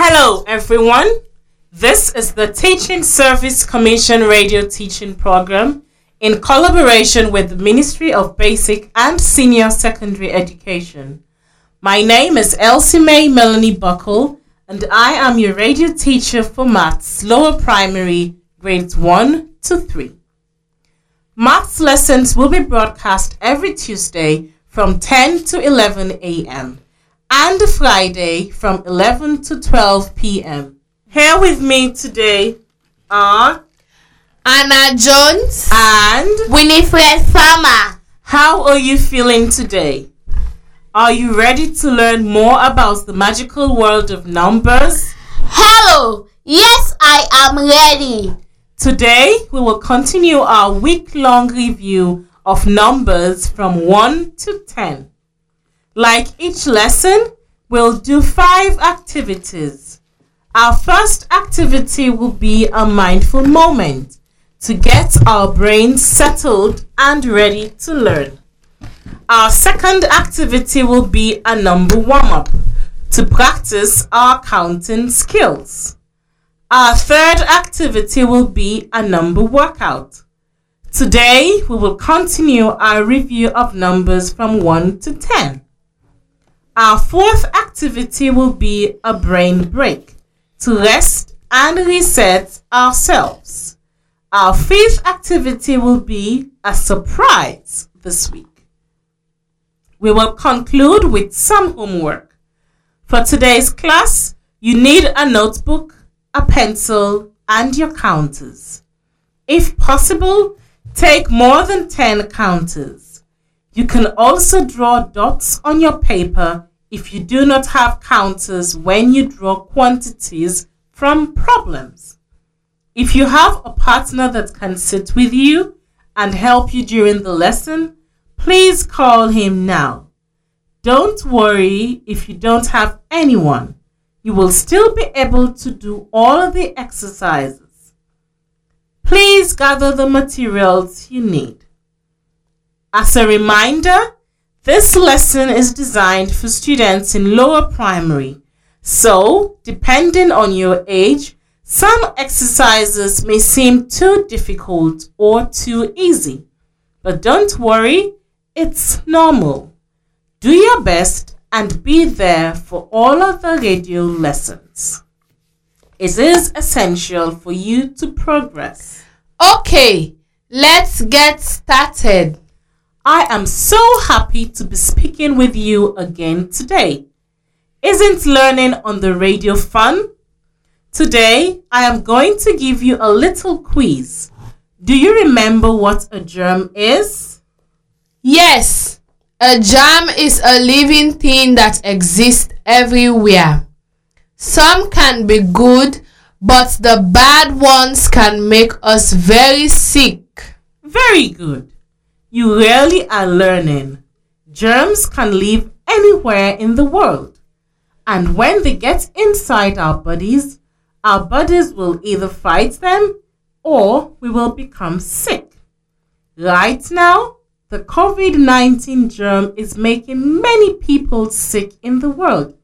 Hello, everyone. This is the Teaching Service Commission radio teaching program in collaboration with the Ministry of Basic and Senior Secondary Education. My name is Elsie Mae Melanie Buckle, and I am your radio teacher for Maths Lower Primary, grades 1 to 3. Maths lessons will be broadcast every Tuesday from 10 to 11 a.m. and Friday from 11 to 12 p.m. Here with me today are Anna Jones and Winifred Farmer. How are you feeling today? Are you ready to learn more about the magical world of numbers? Hello. Yes, I am ready. Today, we will continue our week long review of numbers from 1 to 10. Like each lesson, we'll do five activities. Our first activity will be a mindful moment to get our brains settled and ready to learn. Our second activity will be a number warm up to practice our counting skills. Our third activity will be a number workout. Today, we will continue our review of numbers from 1 to 10. Our fourth activity will be a brain break to rest and reset ourselves. Our fifth activity will be a surprise this week. We will conclude with some homework. For today's class, you need a notebook, a pencil, and your counters. If possible, take more than 10 counters. You can also draw dots on your paper if you do not have counters when you draw quantities from problems. If you have a partner that can sit with you and help you during the lesson, please call him now. Don't worry if you don't have anyone. You will still be able to do all of the exercises. Please gather the materials you need. As a reminder, this lesson is designed for students in lower primary. So, depending on your age, some exercises may seem too difficult or too easy. But don't worry, it's normal. Do your best and be there for all of the radio lessons. It is essential for you to progress. Okay, let's get started. I am so happy to be speaking with you again today. Isn't learning on the radio fun? Today, I am going to give you a little quiz. Do you remember what a germ is? Yes, a germ is a living thing that exists everywhere. Some can be good, but the bad ones can make us very sick. Very good. You really are learning. Germs can live anywhere in the world. And when they get inside our bodies, our bodies will either fight them or we will become sick. Right now, the COVID 19 germ is making many people sick in the world,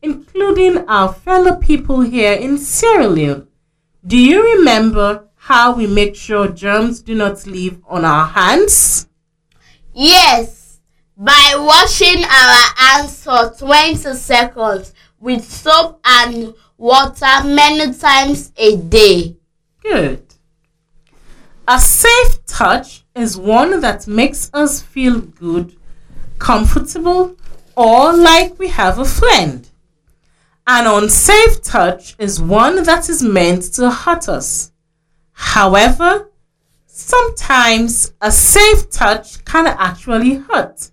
including our fellow people here in Sierra Leone. Do you remember how we make sure germs do not live on our hands? Yes, by washing our hands for 20 seconds with soap and water many times a day. Good. A safe touch is one that makes us feel good, comfortable, or like we have a friend. An unsafe touch is one that is meant to hurt us. However, sometimes a safe touch can actually hurt,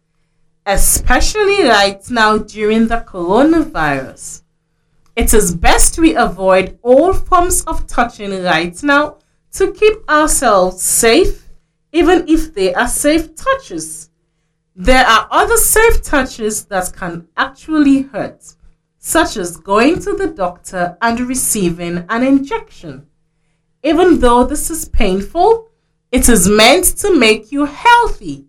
especially right now during the coronavirus. It is best we avoid all forms of touching right now to keep ourselves safe, even if they are safe touches. There are other safe touches that can actually hurt, such as going to the doctor and receiving an injection. Even though this is painful, it is meant to make you healthy.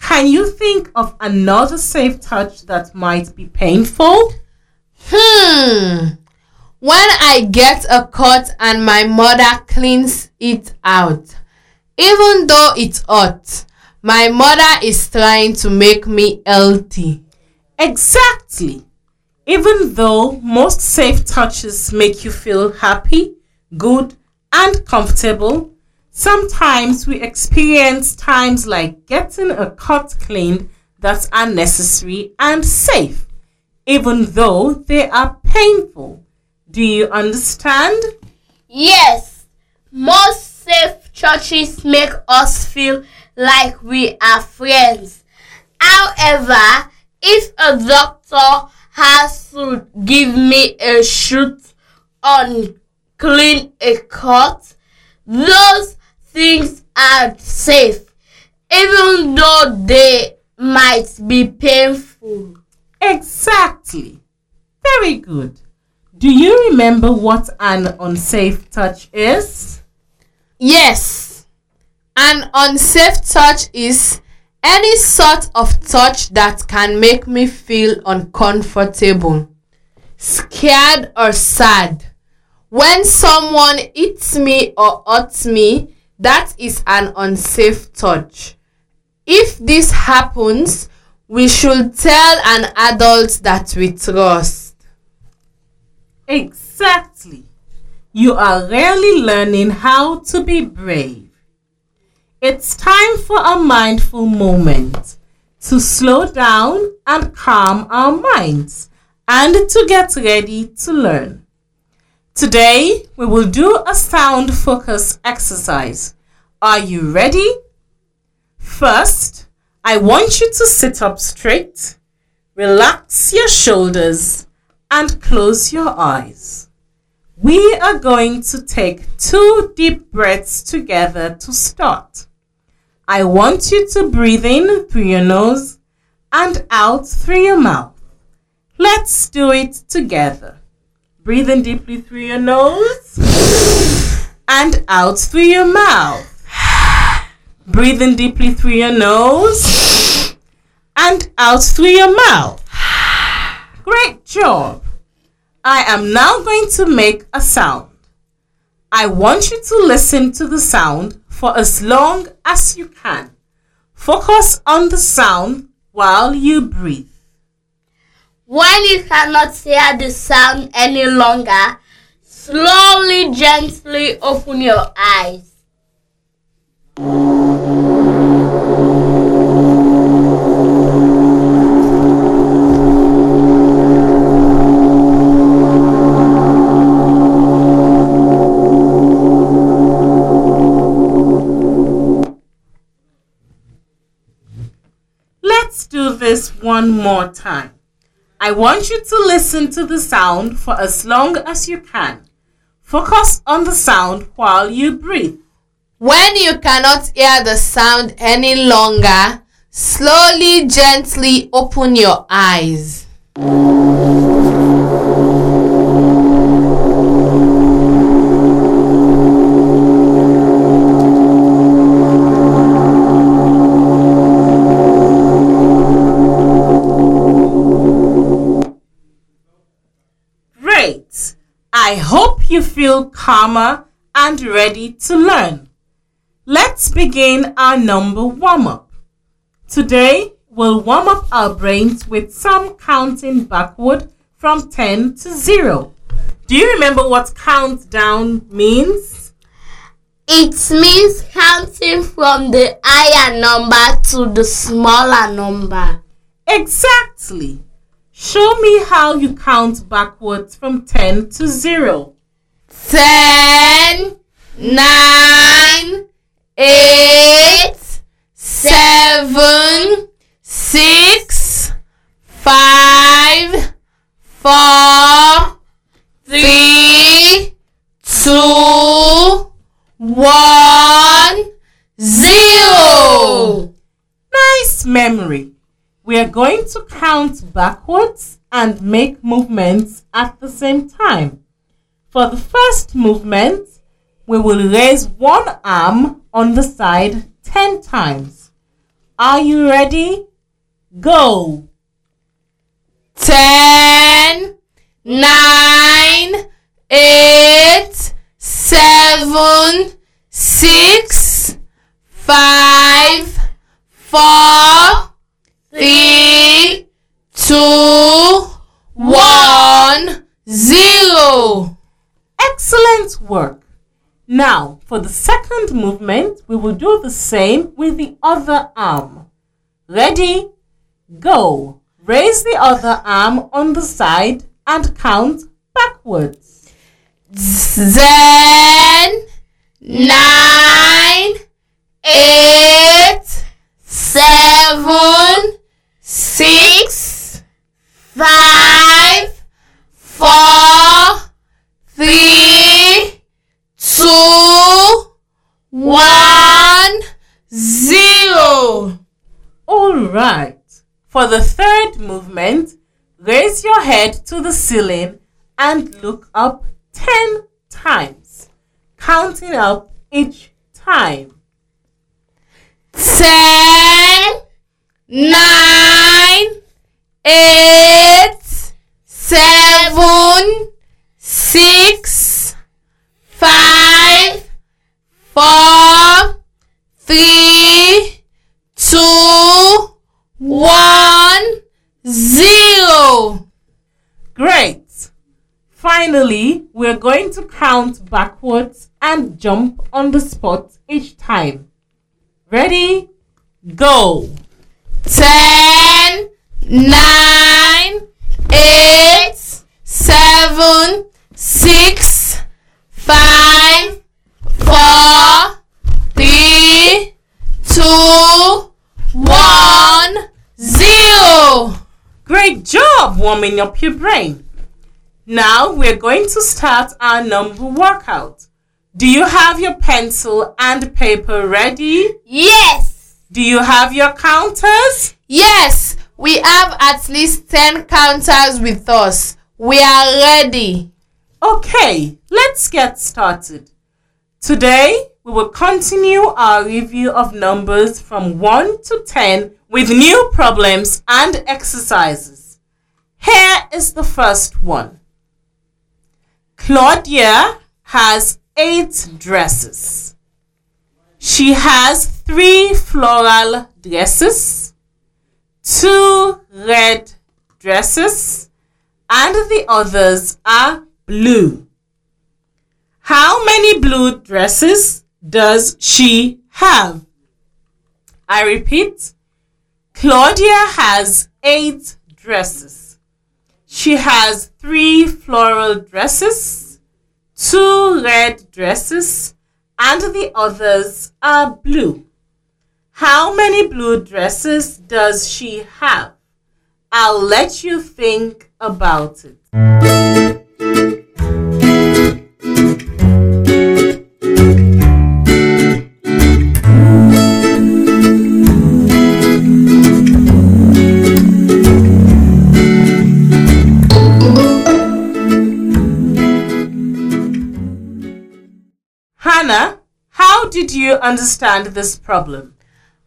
Can you think of another safe touch that might be painful? Hmm. When I get a cut and my mother cleans it out. Even though it's hot, my mother is trying to make me healthy. Exactly. Even though most safe touches make you feel happy, good, and comfortable, sometimes we experience times like getting a cut cleaned that's unnecessary and safe, even though they are painful. Do you understand? Yes, most safe churches make us feel like we are friends. However, if a doctor has to give me a shoot on clean a cut, those things are safe, even though they might be painful. Exactly. Very good. Do you remember what an unsafe touch is? Yes, an unsafe touch is any sort of touch that can make me feel uncomfortable, scared, or sad. When someone hits me or hurts me, that is an unsafe touch. If this happens, we should tell an adult that we trust. Exactly. You are really learning how to be brave. It's time for a mindful moment to slow down and calm our minds and to get ready to learn. Today, we will do a sound focus exercise. Are you ready? First, I want you to sit up straight, relax your shoulders, and close your eyes. We are going to take two deep breaths together to start. I want you to breathe in through your nose and out through your mouth. Let's do it together. Breathe in deeply through your nose and out through your mouth. Breathe in deeply through your nose and out through your mouth. Great job. I am now going to make a sound. I want you to listen to the sound for as long as you can. Focus on the sound while you breathe. When you cannot hear the sound any longer, slowly, gently open your eyes. Let's do this one more time. I want you to listen to the sound for as long as you can. Focus on the sound while you breathe. When you cannot hear the sound any longer, slowly, gently open your eyes. I hope you feel calmer and ready to learn. Let's begin our number warm up. Today, we'll warm up our brains with some counting backward from 10 to 0. Do you remember what countdown means? It means counting from the higher number to the smaller number. Exactly. Show me how you count backwards from 10 to 0. 10, 9, 8, to count backwards and make movements at the same time. For the first movement, we will raise one arm on the side 10 times. Are you ready? Go! 10, 9, 8, 7, 6, 5, 4, three, two, one, zero. Excellent work. Now, for the second movement, we will do the same with the other arm. Ready? Go. Raise the other arm on the side and count backwards. Then nine, eight, seven, six, five, four, three, two, one, zero. All right. For the third movement, raise your head to the ceiling and look up 10 times, counting up each time. ten, nine, eight, seven, six, five, four, three, two, one, zero. Great! Finally, we're going to count backwards and jump on the spot each time. Ready? Go! ten, nine, Great job warming up your brain. Now we're going to start our number workout. Do you have your pencil and paper ready? Yes. Do you have your counters? Yes, we have at least 10 counters with us. We are ready. Okay, let's get started. Today, we will continue our review of numbers from 1 to 10 with new problems and exercises. Here is the first one. Claudia has eight dresses. She has three floral dresses, two red dresses, and the others are blue. How many blue dresses does she have? I repeat, Claudia has eight dresses. She has three floral dresses, two red dresses, and the others are blue. How many blue dresses does she have? I'll let you think about it. Understand this problem?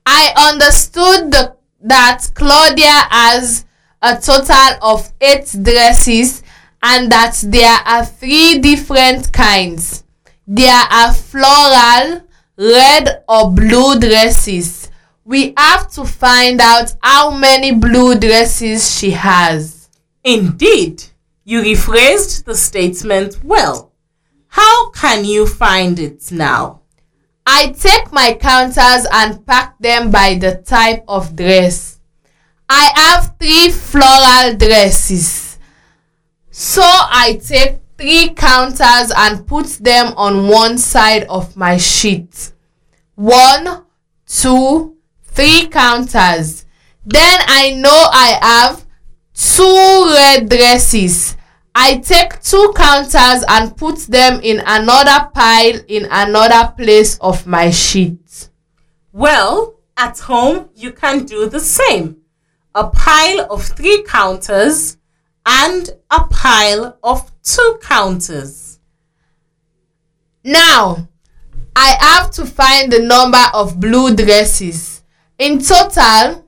I understood the, that Claudia has a total of eight dresses and that there are three different kinds. There are floral, red, or blue dresses. We have to find out how many blue dresses she has. Indeed, you rephrased the statement well. How can you find it now? I take my counters and pack them by the type of dress. I have three floral dresses. So I take three counters and put them on one side of my sheet. One, two, three counters. Then I know I have two red dresses. I take two counters and put them in another pile in another place of my sheet. Well, at home you can do the same. A pile of three counters and a pile of two counters. Now, I have to find the number of blue dresses. In total,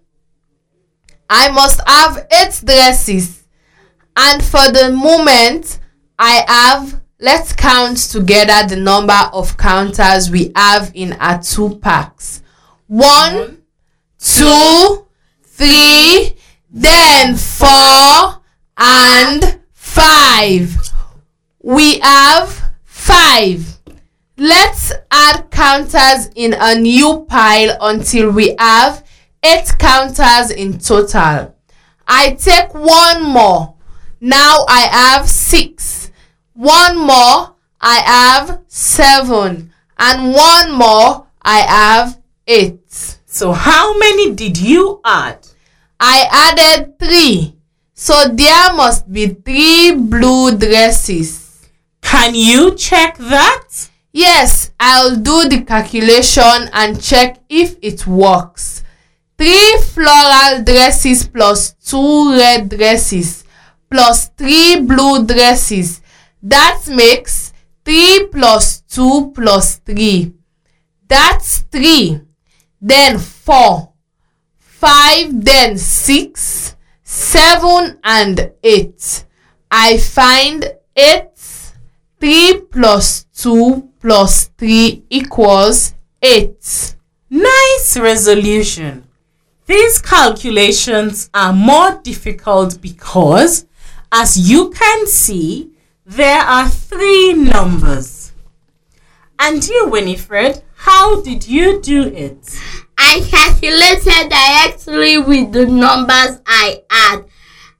I must have eight dresses. And for the moment, I have, let's count together the number of counters we have in our two packs. One, two, three, then four and five. We have five. Let's add counters in a new pile until we have eight counters in total. I take one more. Now I have six. One more, I have seven. And one more, I have eight. So how many did you add? I added three. So there must be three blue dresses. Can you check that? Yes, I'll do the calculation and check if it works. Three floral dresses plus two red dresses plus three blue dresses. That makes three plus two plus three. That's three. Then four. Five, then six, seven, and eight. I find eight. Three plus two plus three equals eight. Nice resolution. These calculations are more difficult because, as you can see, there are three numbers. And you, Winifred, how did you do it? I calculated directly with the numbers I had.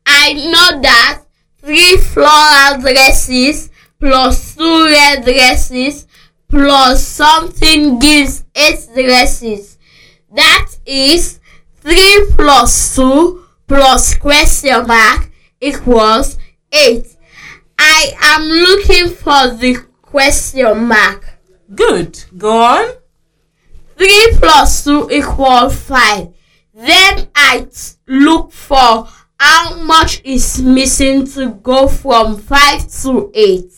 I know that three floral dresses plus two red dresses plus something gives eight dresses. That is three plus two plus question mark equals eight. I am looking for the question mark. Good. Go on. 3 plus 2 equals 5. Then I look for how much is missing to go from 5 to 8.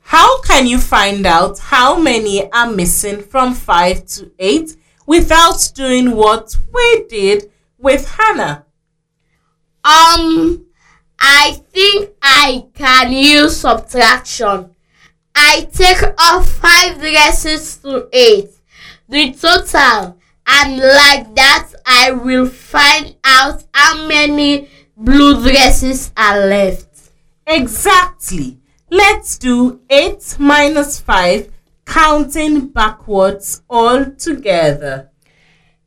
How can you find out how many are missing from 5 to 8 without doing what we did with Hannah? Um, I think I can use subtraction. I take off 5 dresses to 8. The total. And like that, I will find out how many blue dresses are left. Exactly. Let's do 8 minus 5, counting backwards all together.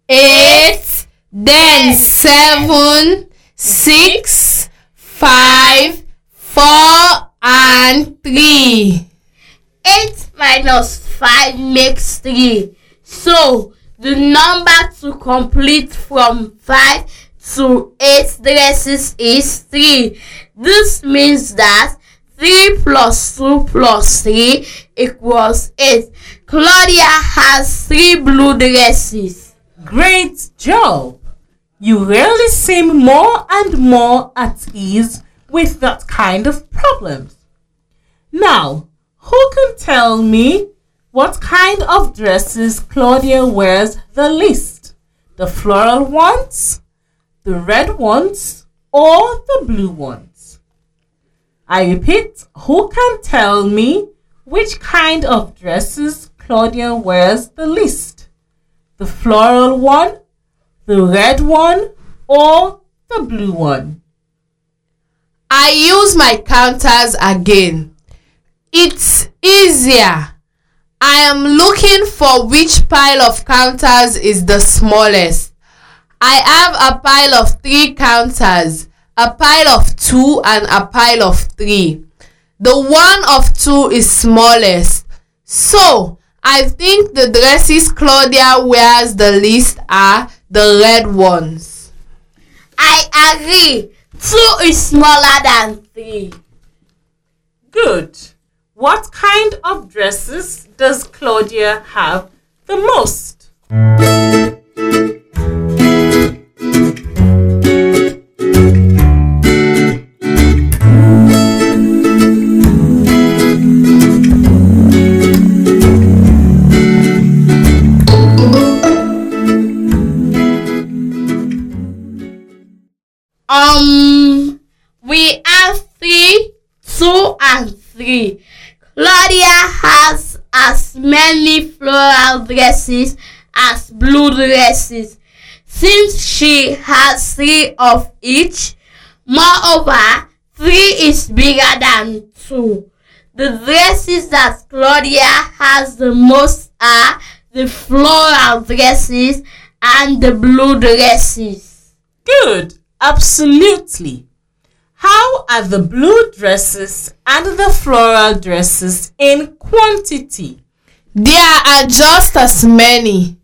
Eight, then seven, six, five, four, and three. 8 minus 5 makes 3. So, the number to complete from 5 to 8 dresses is 3. This means that 3 plus 2 plus 3 equals 8. Claudia has 3 blue dresses. Great job! You really seem more and more at ease with that kind of problems. Now, who can tell me what kind of dresses Claudia wears the least? The floral ones, the red ones, or the blue ones? I repeat, who can tell me which kind of dresses Claudia wears the least? The floral one, the red one, or the blue one? I use my counters again. It's easier. I am looking for which pile of counters is the smallest. I have a pile of three counters, a pile of two, and a pile of three. The one of two is smallest. So, I think the dresses Claudia wears the least are the red ones. I agree. 2 is smaller than 3. Good. What kind of dresses does Claudia have the most? Many floral dresses as blue dresses since she has three of each. Moreover, three is bigger than two. The dresses that Claudia has the most are the floral dresses and the blue dresses. Good, absolutely. How are the blue dresses and the floral dresses in quantity? There are just as many.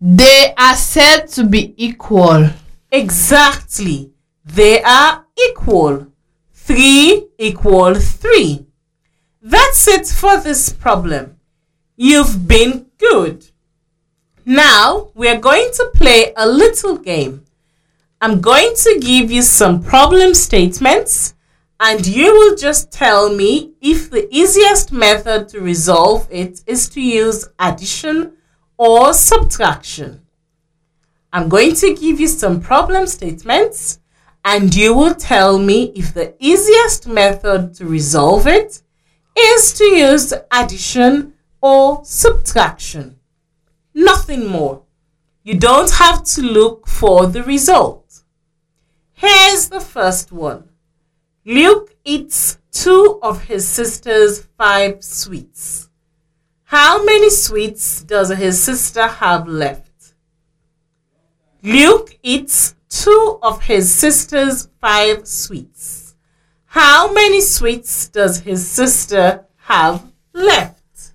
They are said to be equal. Exactly. They are equal. 3 equal 3. That's it for this problem. You've been good. Now we're going to play a little game. I'm going to give you some problem statements and you will just tell me if the easiest method to resolve it is to use addition or subtraction. I'm going to give you some problem statements and you will tell me if the easiest method to resolve it is to use addition or subtraction. Nothing more. You don't have to look for the result. Here's the first one. Luke eats two of his sister's five sweets. How many sweets does his sister have left? Luke eats two of his sister's five sweets. How many sweets does his sister have left?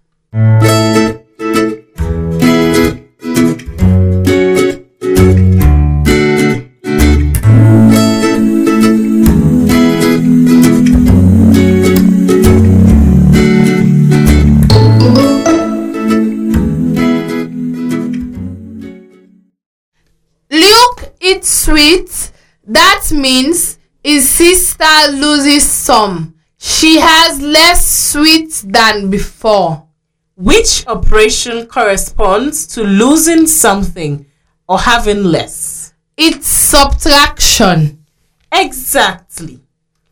Eats sweets. That means his sister loses some. She has less sweets than before. Which operation corresponds to losing something or having less? It's subtraction. Exactly.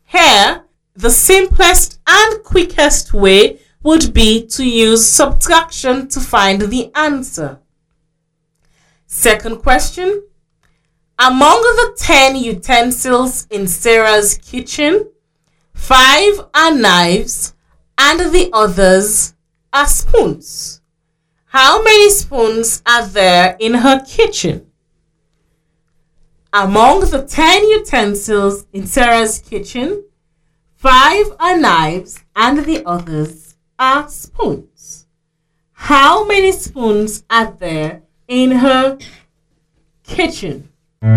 Here, the simplest and quickest way would be to use subtraction to find the answer. Second question. Among the 10 utensils in Sarah's kitchen, five are knives and the others are spoons. How many spoons are there in her kitchen? Among the 10 utensils in Sarah's kitchen, five are knives and the others are spoons. How many spoons are there in her kitchen? I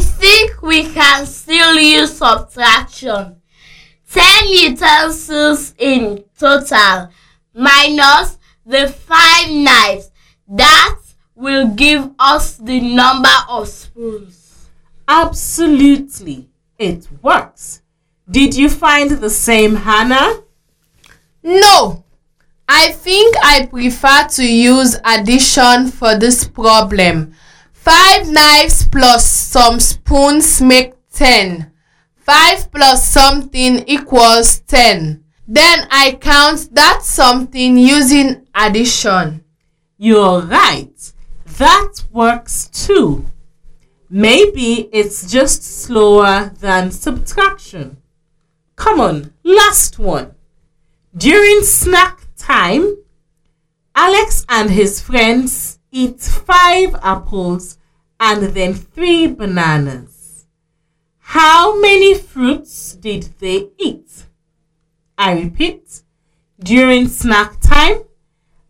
think we can still use subtraction. 10 utensils in total minus the 5 knives. That will give us the number of spoons. Absolutely, it works. Did you find the same Hannah? No, I think I prefer to use addition for this problem. 5 knives plus some spoons make 10. 5 plus something equals 10. Then I count that something using addition. You're right. That works too. Maybe it's just slower than subtraction. Come on, last one. During snack time, Alex and his friends eat five apples and then three bananas. How many fruits did they eat? I repeat, during snack time,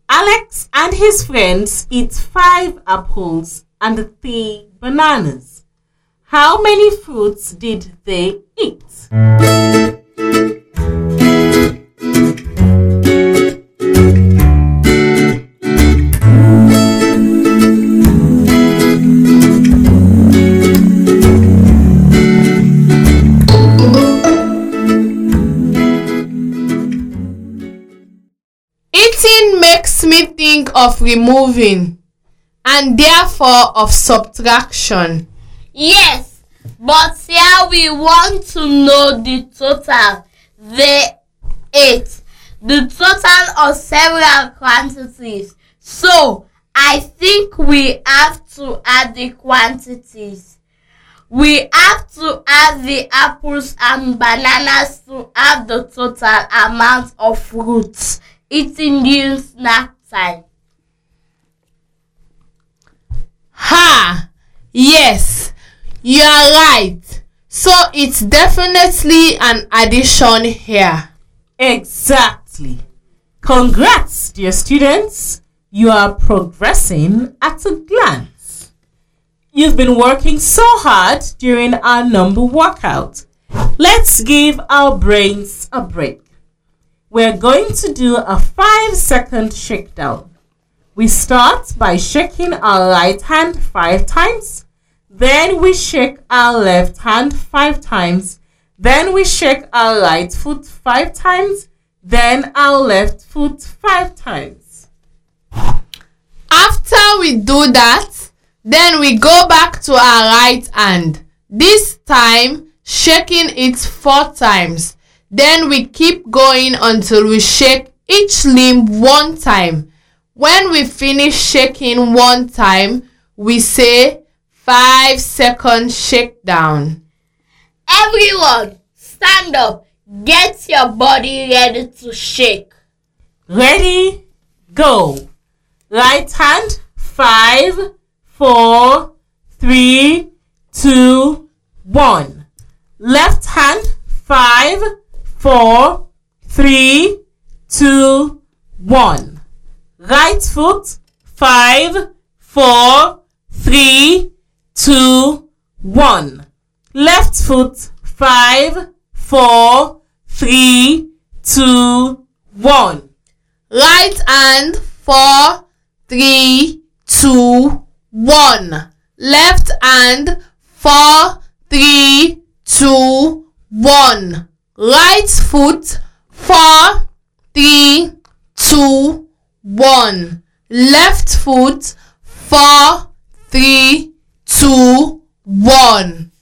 Alex and his friends eat five apples and three bananas. How many fruits did they eat? Of removing and therefore of subtraction. Yes, but here we want to know the total, the 8, the total of several quantities. So, I think we have to add the quantities. We have to add the apples and bananas to have the total amount of fruits eaten during snack time. Ha! Yes, you are right. So it's definitely an addition here. Exactly. Congrats, dear students. You are progressing at a glance. You've been working so hard during our number workout. Let's give our brains a break. We're going to do a 5 second shakedown. We start by shaking our right hand 5 times. Then we shake our left hand 5 times. Then we shake our right foot 5 times. Then our left foot 5 times. After we do that, then we go back to our right hand. This time, shaking it four times. Then we keep going until we shake each limb one time. When we finish shaking one time, we say five 5 second shakedown. Everyone, stand up. Get your body ready to shake. Ready? Go. Right hand, five, four, three, two, one. Left hand, five, four, three, two, one. Right foot, five, four, three, two, one. Left foot, five, four, three, two, one. Right hand, four, three, two, one. Left hand, four, three, two, one. Right foot, four, three, two, one. Left foot, four, three, two, one.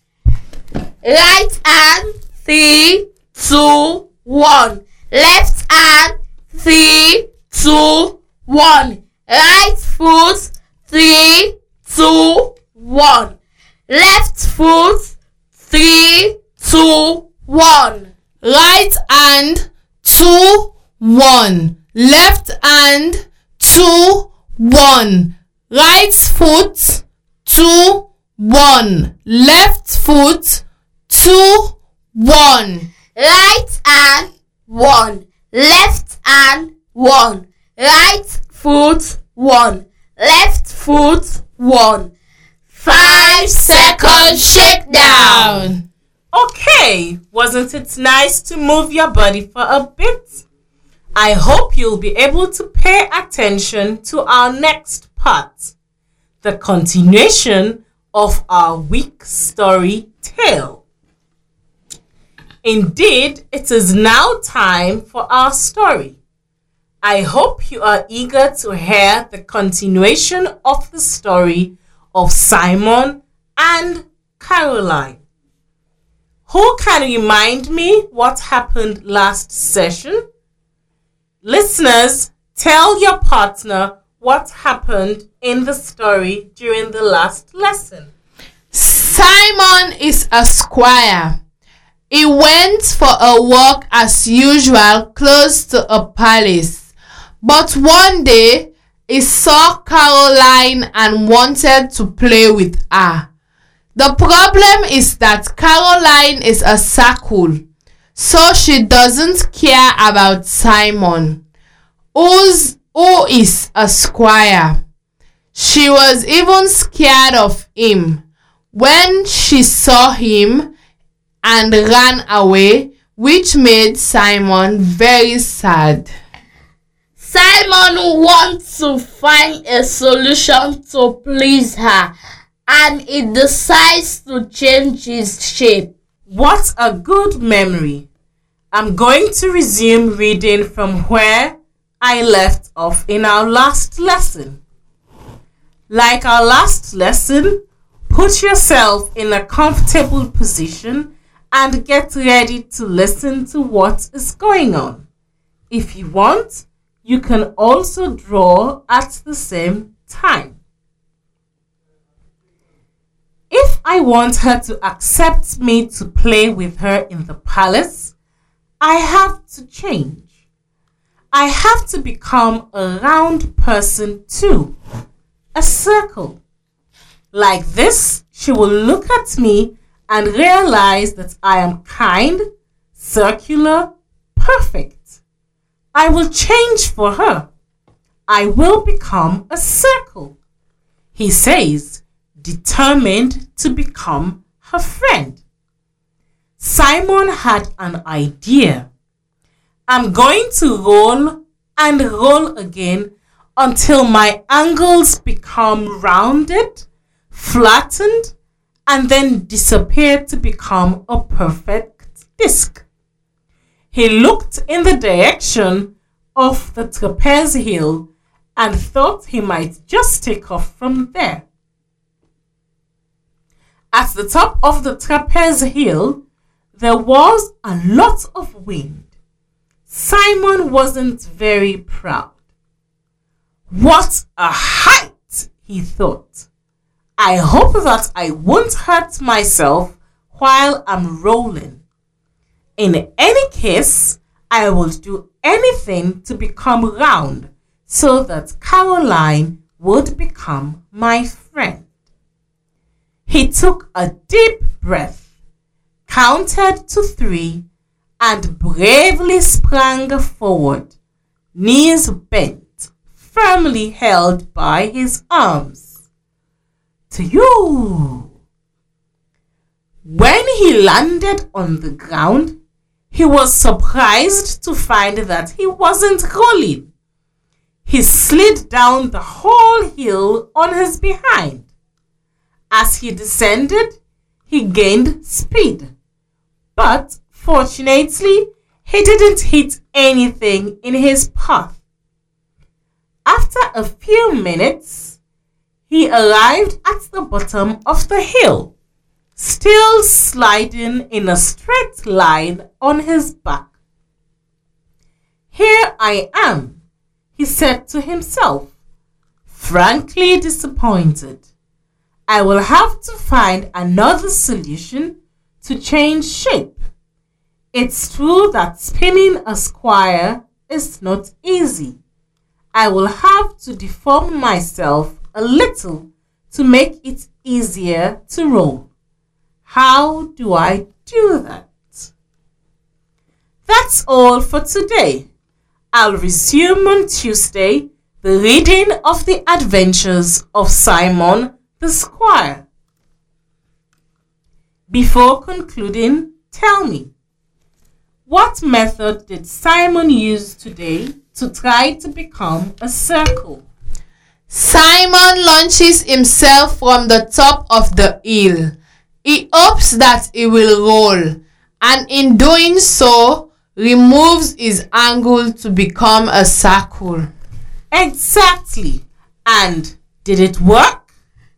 Right hand, three, two, one. Left hand, three, two, one. Right foot, three, two, one. Left foot, three, two, one. Right hand, two, one. Left hand, two, one. Right foot, two, one. Left foot, two, one. Right hand, one. Left hand, one. Right foot, one. Left foot, one. Five second shakedown. Okay, wasn't it nice to move your body for a bit? I hope you'll be able to pay attention to our next part the continuation of our week story tale. Indeed, it is now time for our story. I hope you are eager to hear the continuation of the story of Simon and Caroline. Who can remind me what happened last session? Listeners, tell your partner what happened in the story during the last lesson. Simon is a squire. He went for a walk as usual close to a palace. But one day he saw Caroline and wanted to play with her. The problem is that Caroline is a circle, so she doesn't care about Simon, who's, who is a squire. She was even scared of him when she saw him and ran away, which made Simon very sad. Simon wants to find a solution to please her and he decides to change his shape. What a good memory! I'm going to resume reading from where I left off in our last lesson. Like our last lesson, put yourself in a comfortable position and get ready to listen to what is going on. If you want, you can also draw at the same time. If I want her to accept me to play with her in the palace, I have to change. I have to become a round person too, a circle. Like this, she will look at me and realize that I am kind, circular, perfect. I will change for her. I will become a circle. He says, determined to become her friend. Simon had an idea. I'm going to roll and roll again until my angles become rounded, flattened, and then disappear to become a perfect disc. He looked in the direction of the trapeze hill and thought he might just take off from there. At the top of the trapeze hill, there was a lot of wind. Simon wasn't very proud. What a height, he thought. I hope that I won't hurt myself while I'm rolling. In any case, I will do anything to become round so that Caroline would become my friend. He took a deep breath, counted to three, and bravely sprang forward, knees bent, firmly held by his arms. To you! When he landed on the ground, he was surprised to find that he wasn't rolling. He slid down the whole hill on his behind. As he descended, he gained speed. But fortunately, he didn't hit anything in his path. After a few minutes, he arrived at the bottom of the hill, still sliding in a straight line on his back. Here I am, he said to himself, frankly disappointed. I will have to find another solution to change shape. It's true that spinning a square is not easy. I will have to deform myself a little to make it easier to roll. How do I do that? That's all for today. I'll resume on Tuesday the reading of the adventures of Simon the Squire. Before concluding, tell me, what method did Simon use today to try to become a circle? Simon launches himself from the top of the hill. He hopes that he will roll, and in doing so, removes his angle to become a circle. Exactly. And did it work?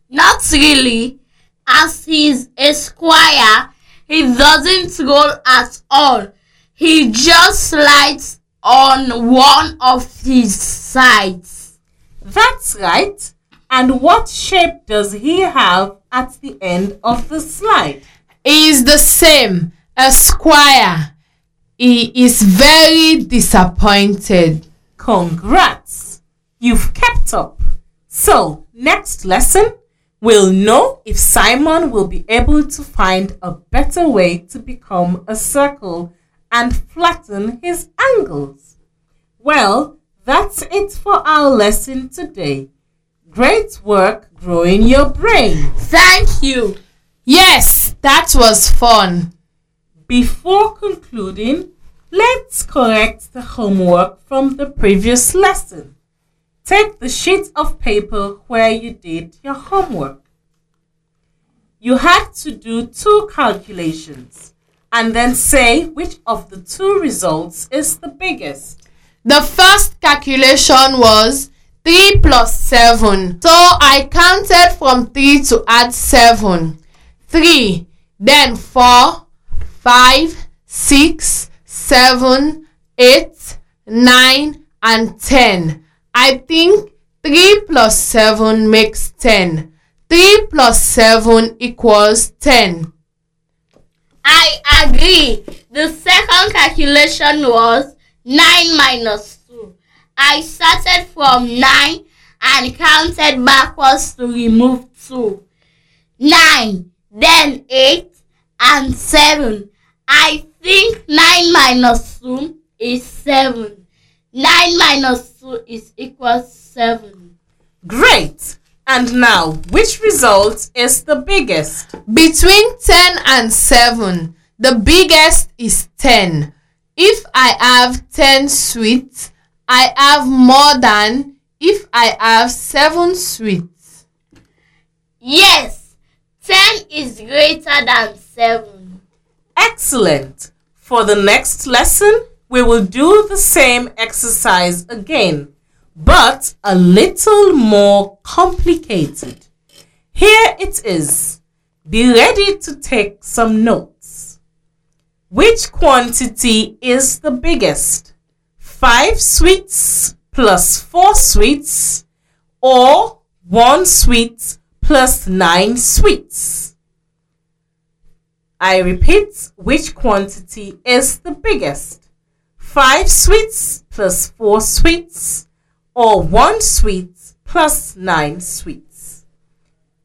Not really. As he's a squire, he doesn't roll at all. He just slides on one of his sides. That's right. And what shape does he have at the end of the slide? He is the same, a squire. He is very disappointed. Congrats! You've kept up. So, next lesson, we'll know if Simon will be able to find a better way to become a circle and flatten his angles. Well, that's it for our lesson today. Great work growing your brain. Thank you. Yes, that was fun. Before concluding, let's correct the homework from the previous lesson. Take the sheet of paper where you did your homework. You had to do two calculations and then say which of the two results is the biggest. The first calculation was 3 plus 7. So I counted from 3 to add 7. 3, then 4, 5, 6, 7, 8, 9, and 10. I think 3 plus 7 makes 10. 3 plus 7 equals 10. I agree. The second calculation was 9 minus 2. I started from 9 and counted backwards to remove 2. 9, then 8 and 7. I think 9 minus 2 is 7. 9 minus 2 is equal 7. Great! And now, which result is the biggest? Between 10 and 7, the biggest is 10. If I have 10 sweets, I have more than if I have 7 sweets. Yes, 10 is greater than 7. Excellent! For the next lesson, we will do the same exercise again but a little more complicated. Here it is. Be ready to take some notes. Which quantity is the biggest? 5 sweets plus 4 sweets or 1 sweet plus 9 sweets? I repeat, which quantity is the biggest? 5 sweets plus 4 sweets or one sweet plus nine sweets.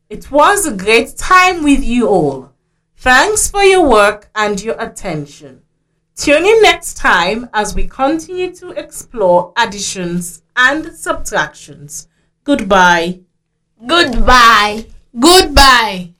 It was a great time with you all. Thanks for your work and your attention. Tune in next time as we continue to explore additions and subtractions. Goodbye. Goodbye. Goodbye.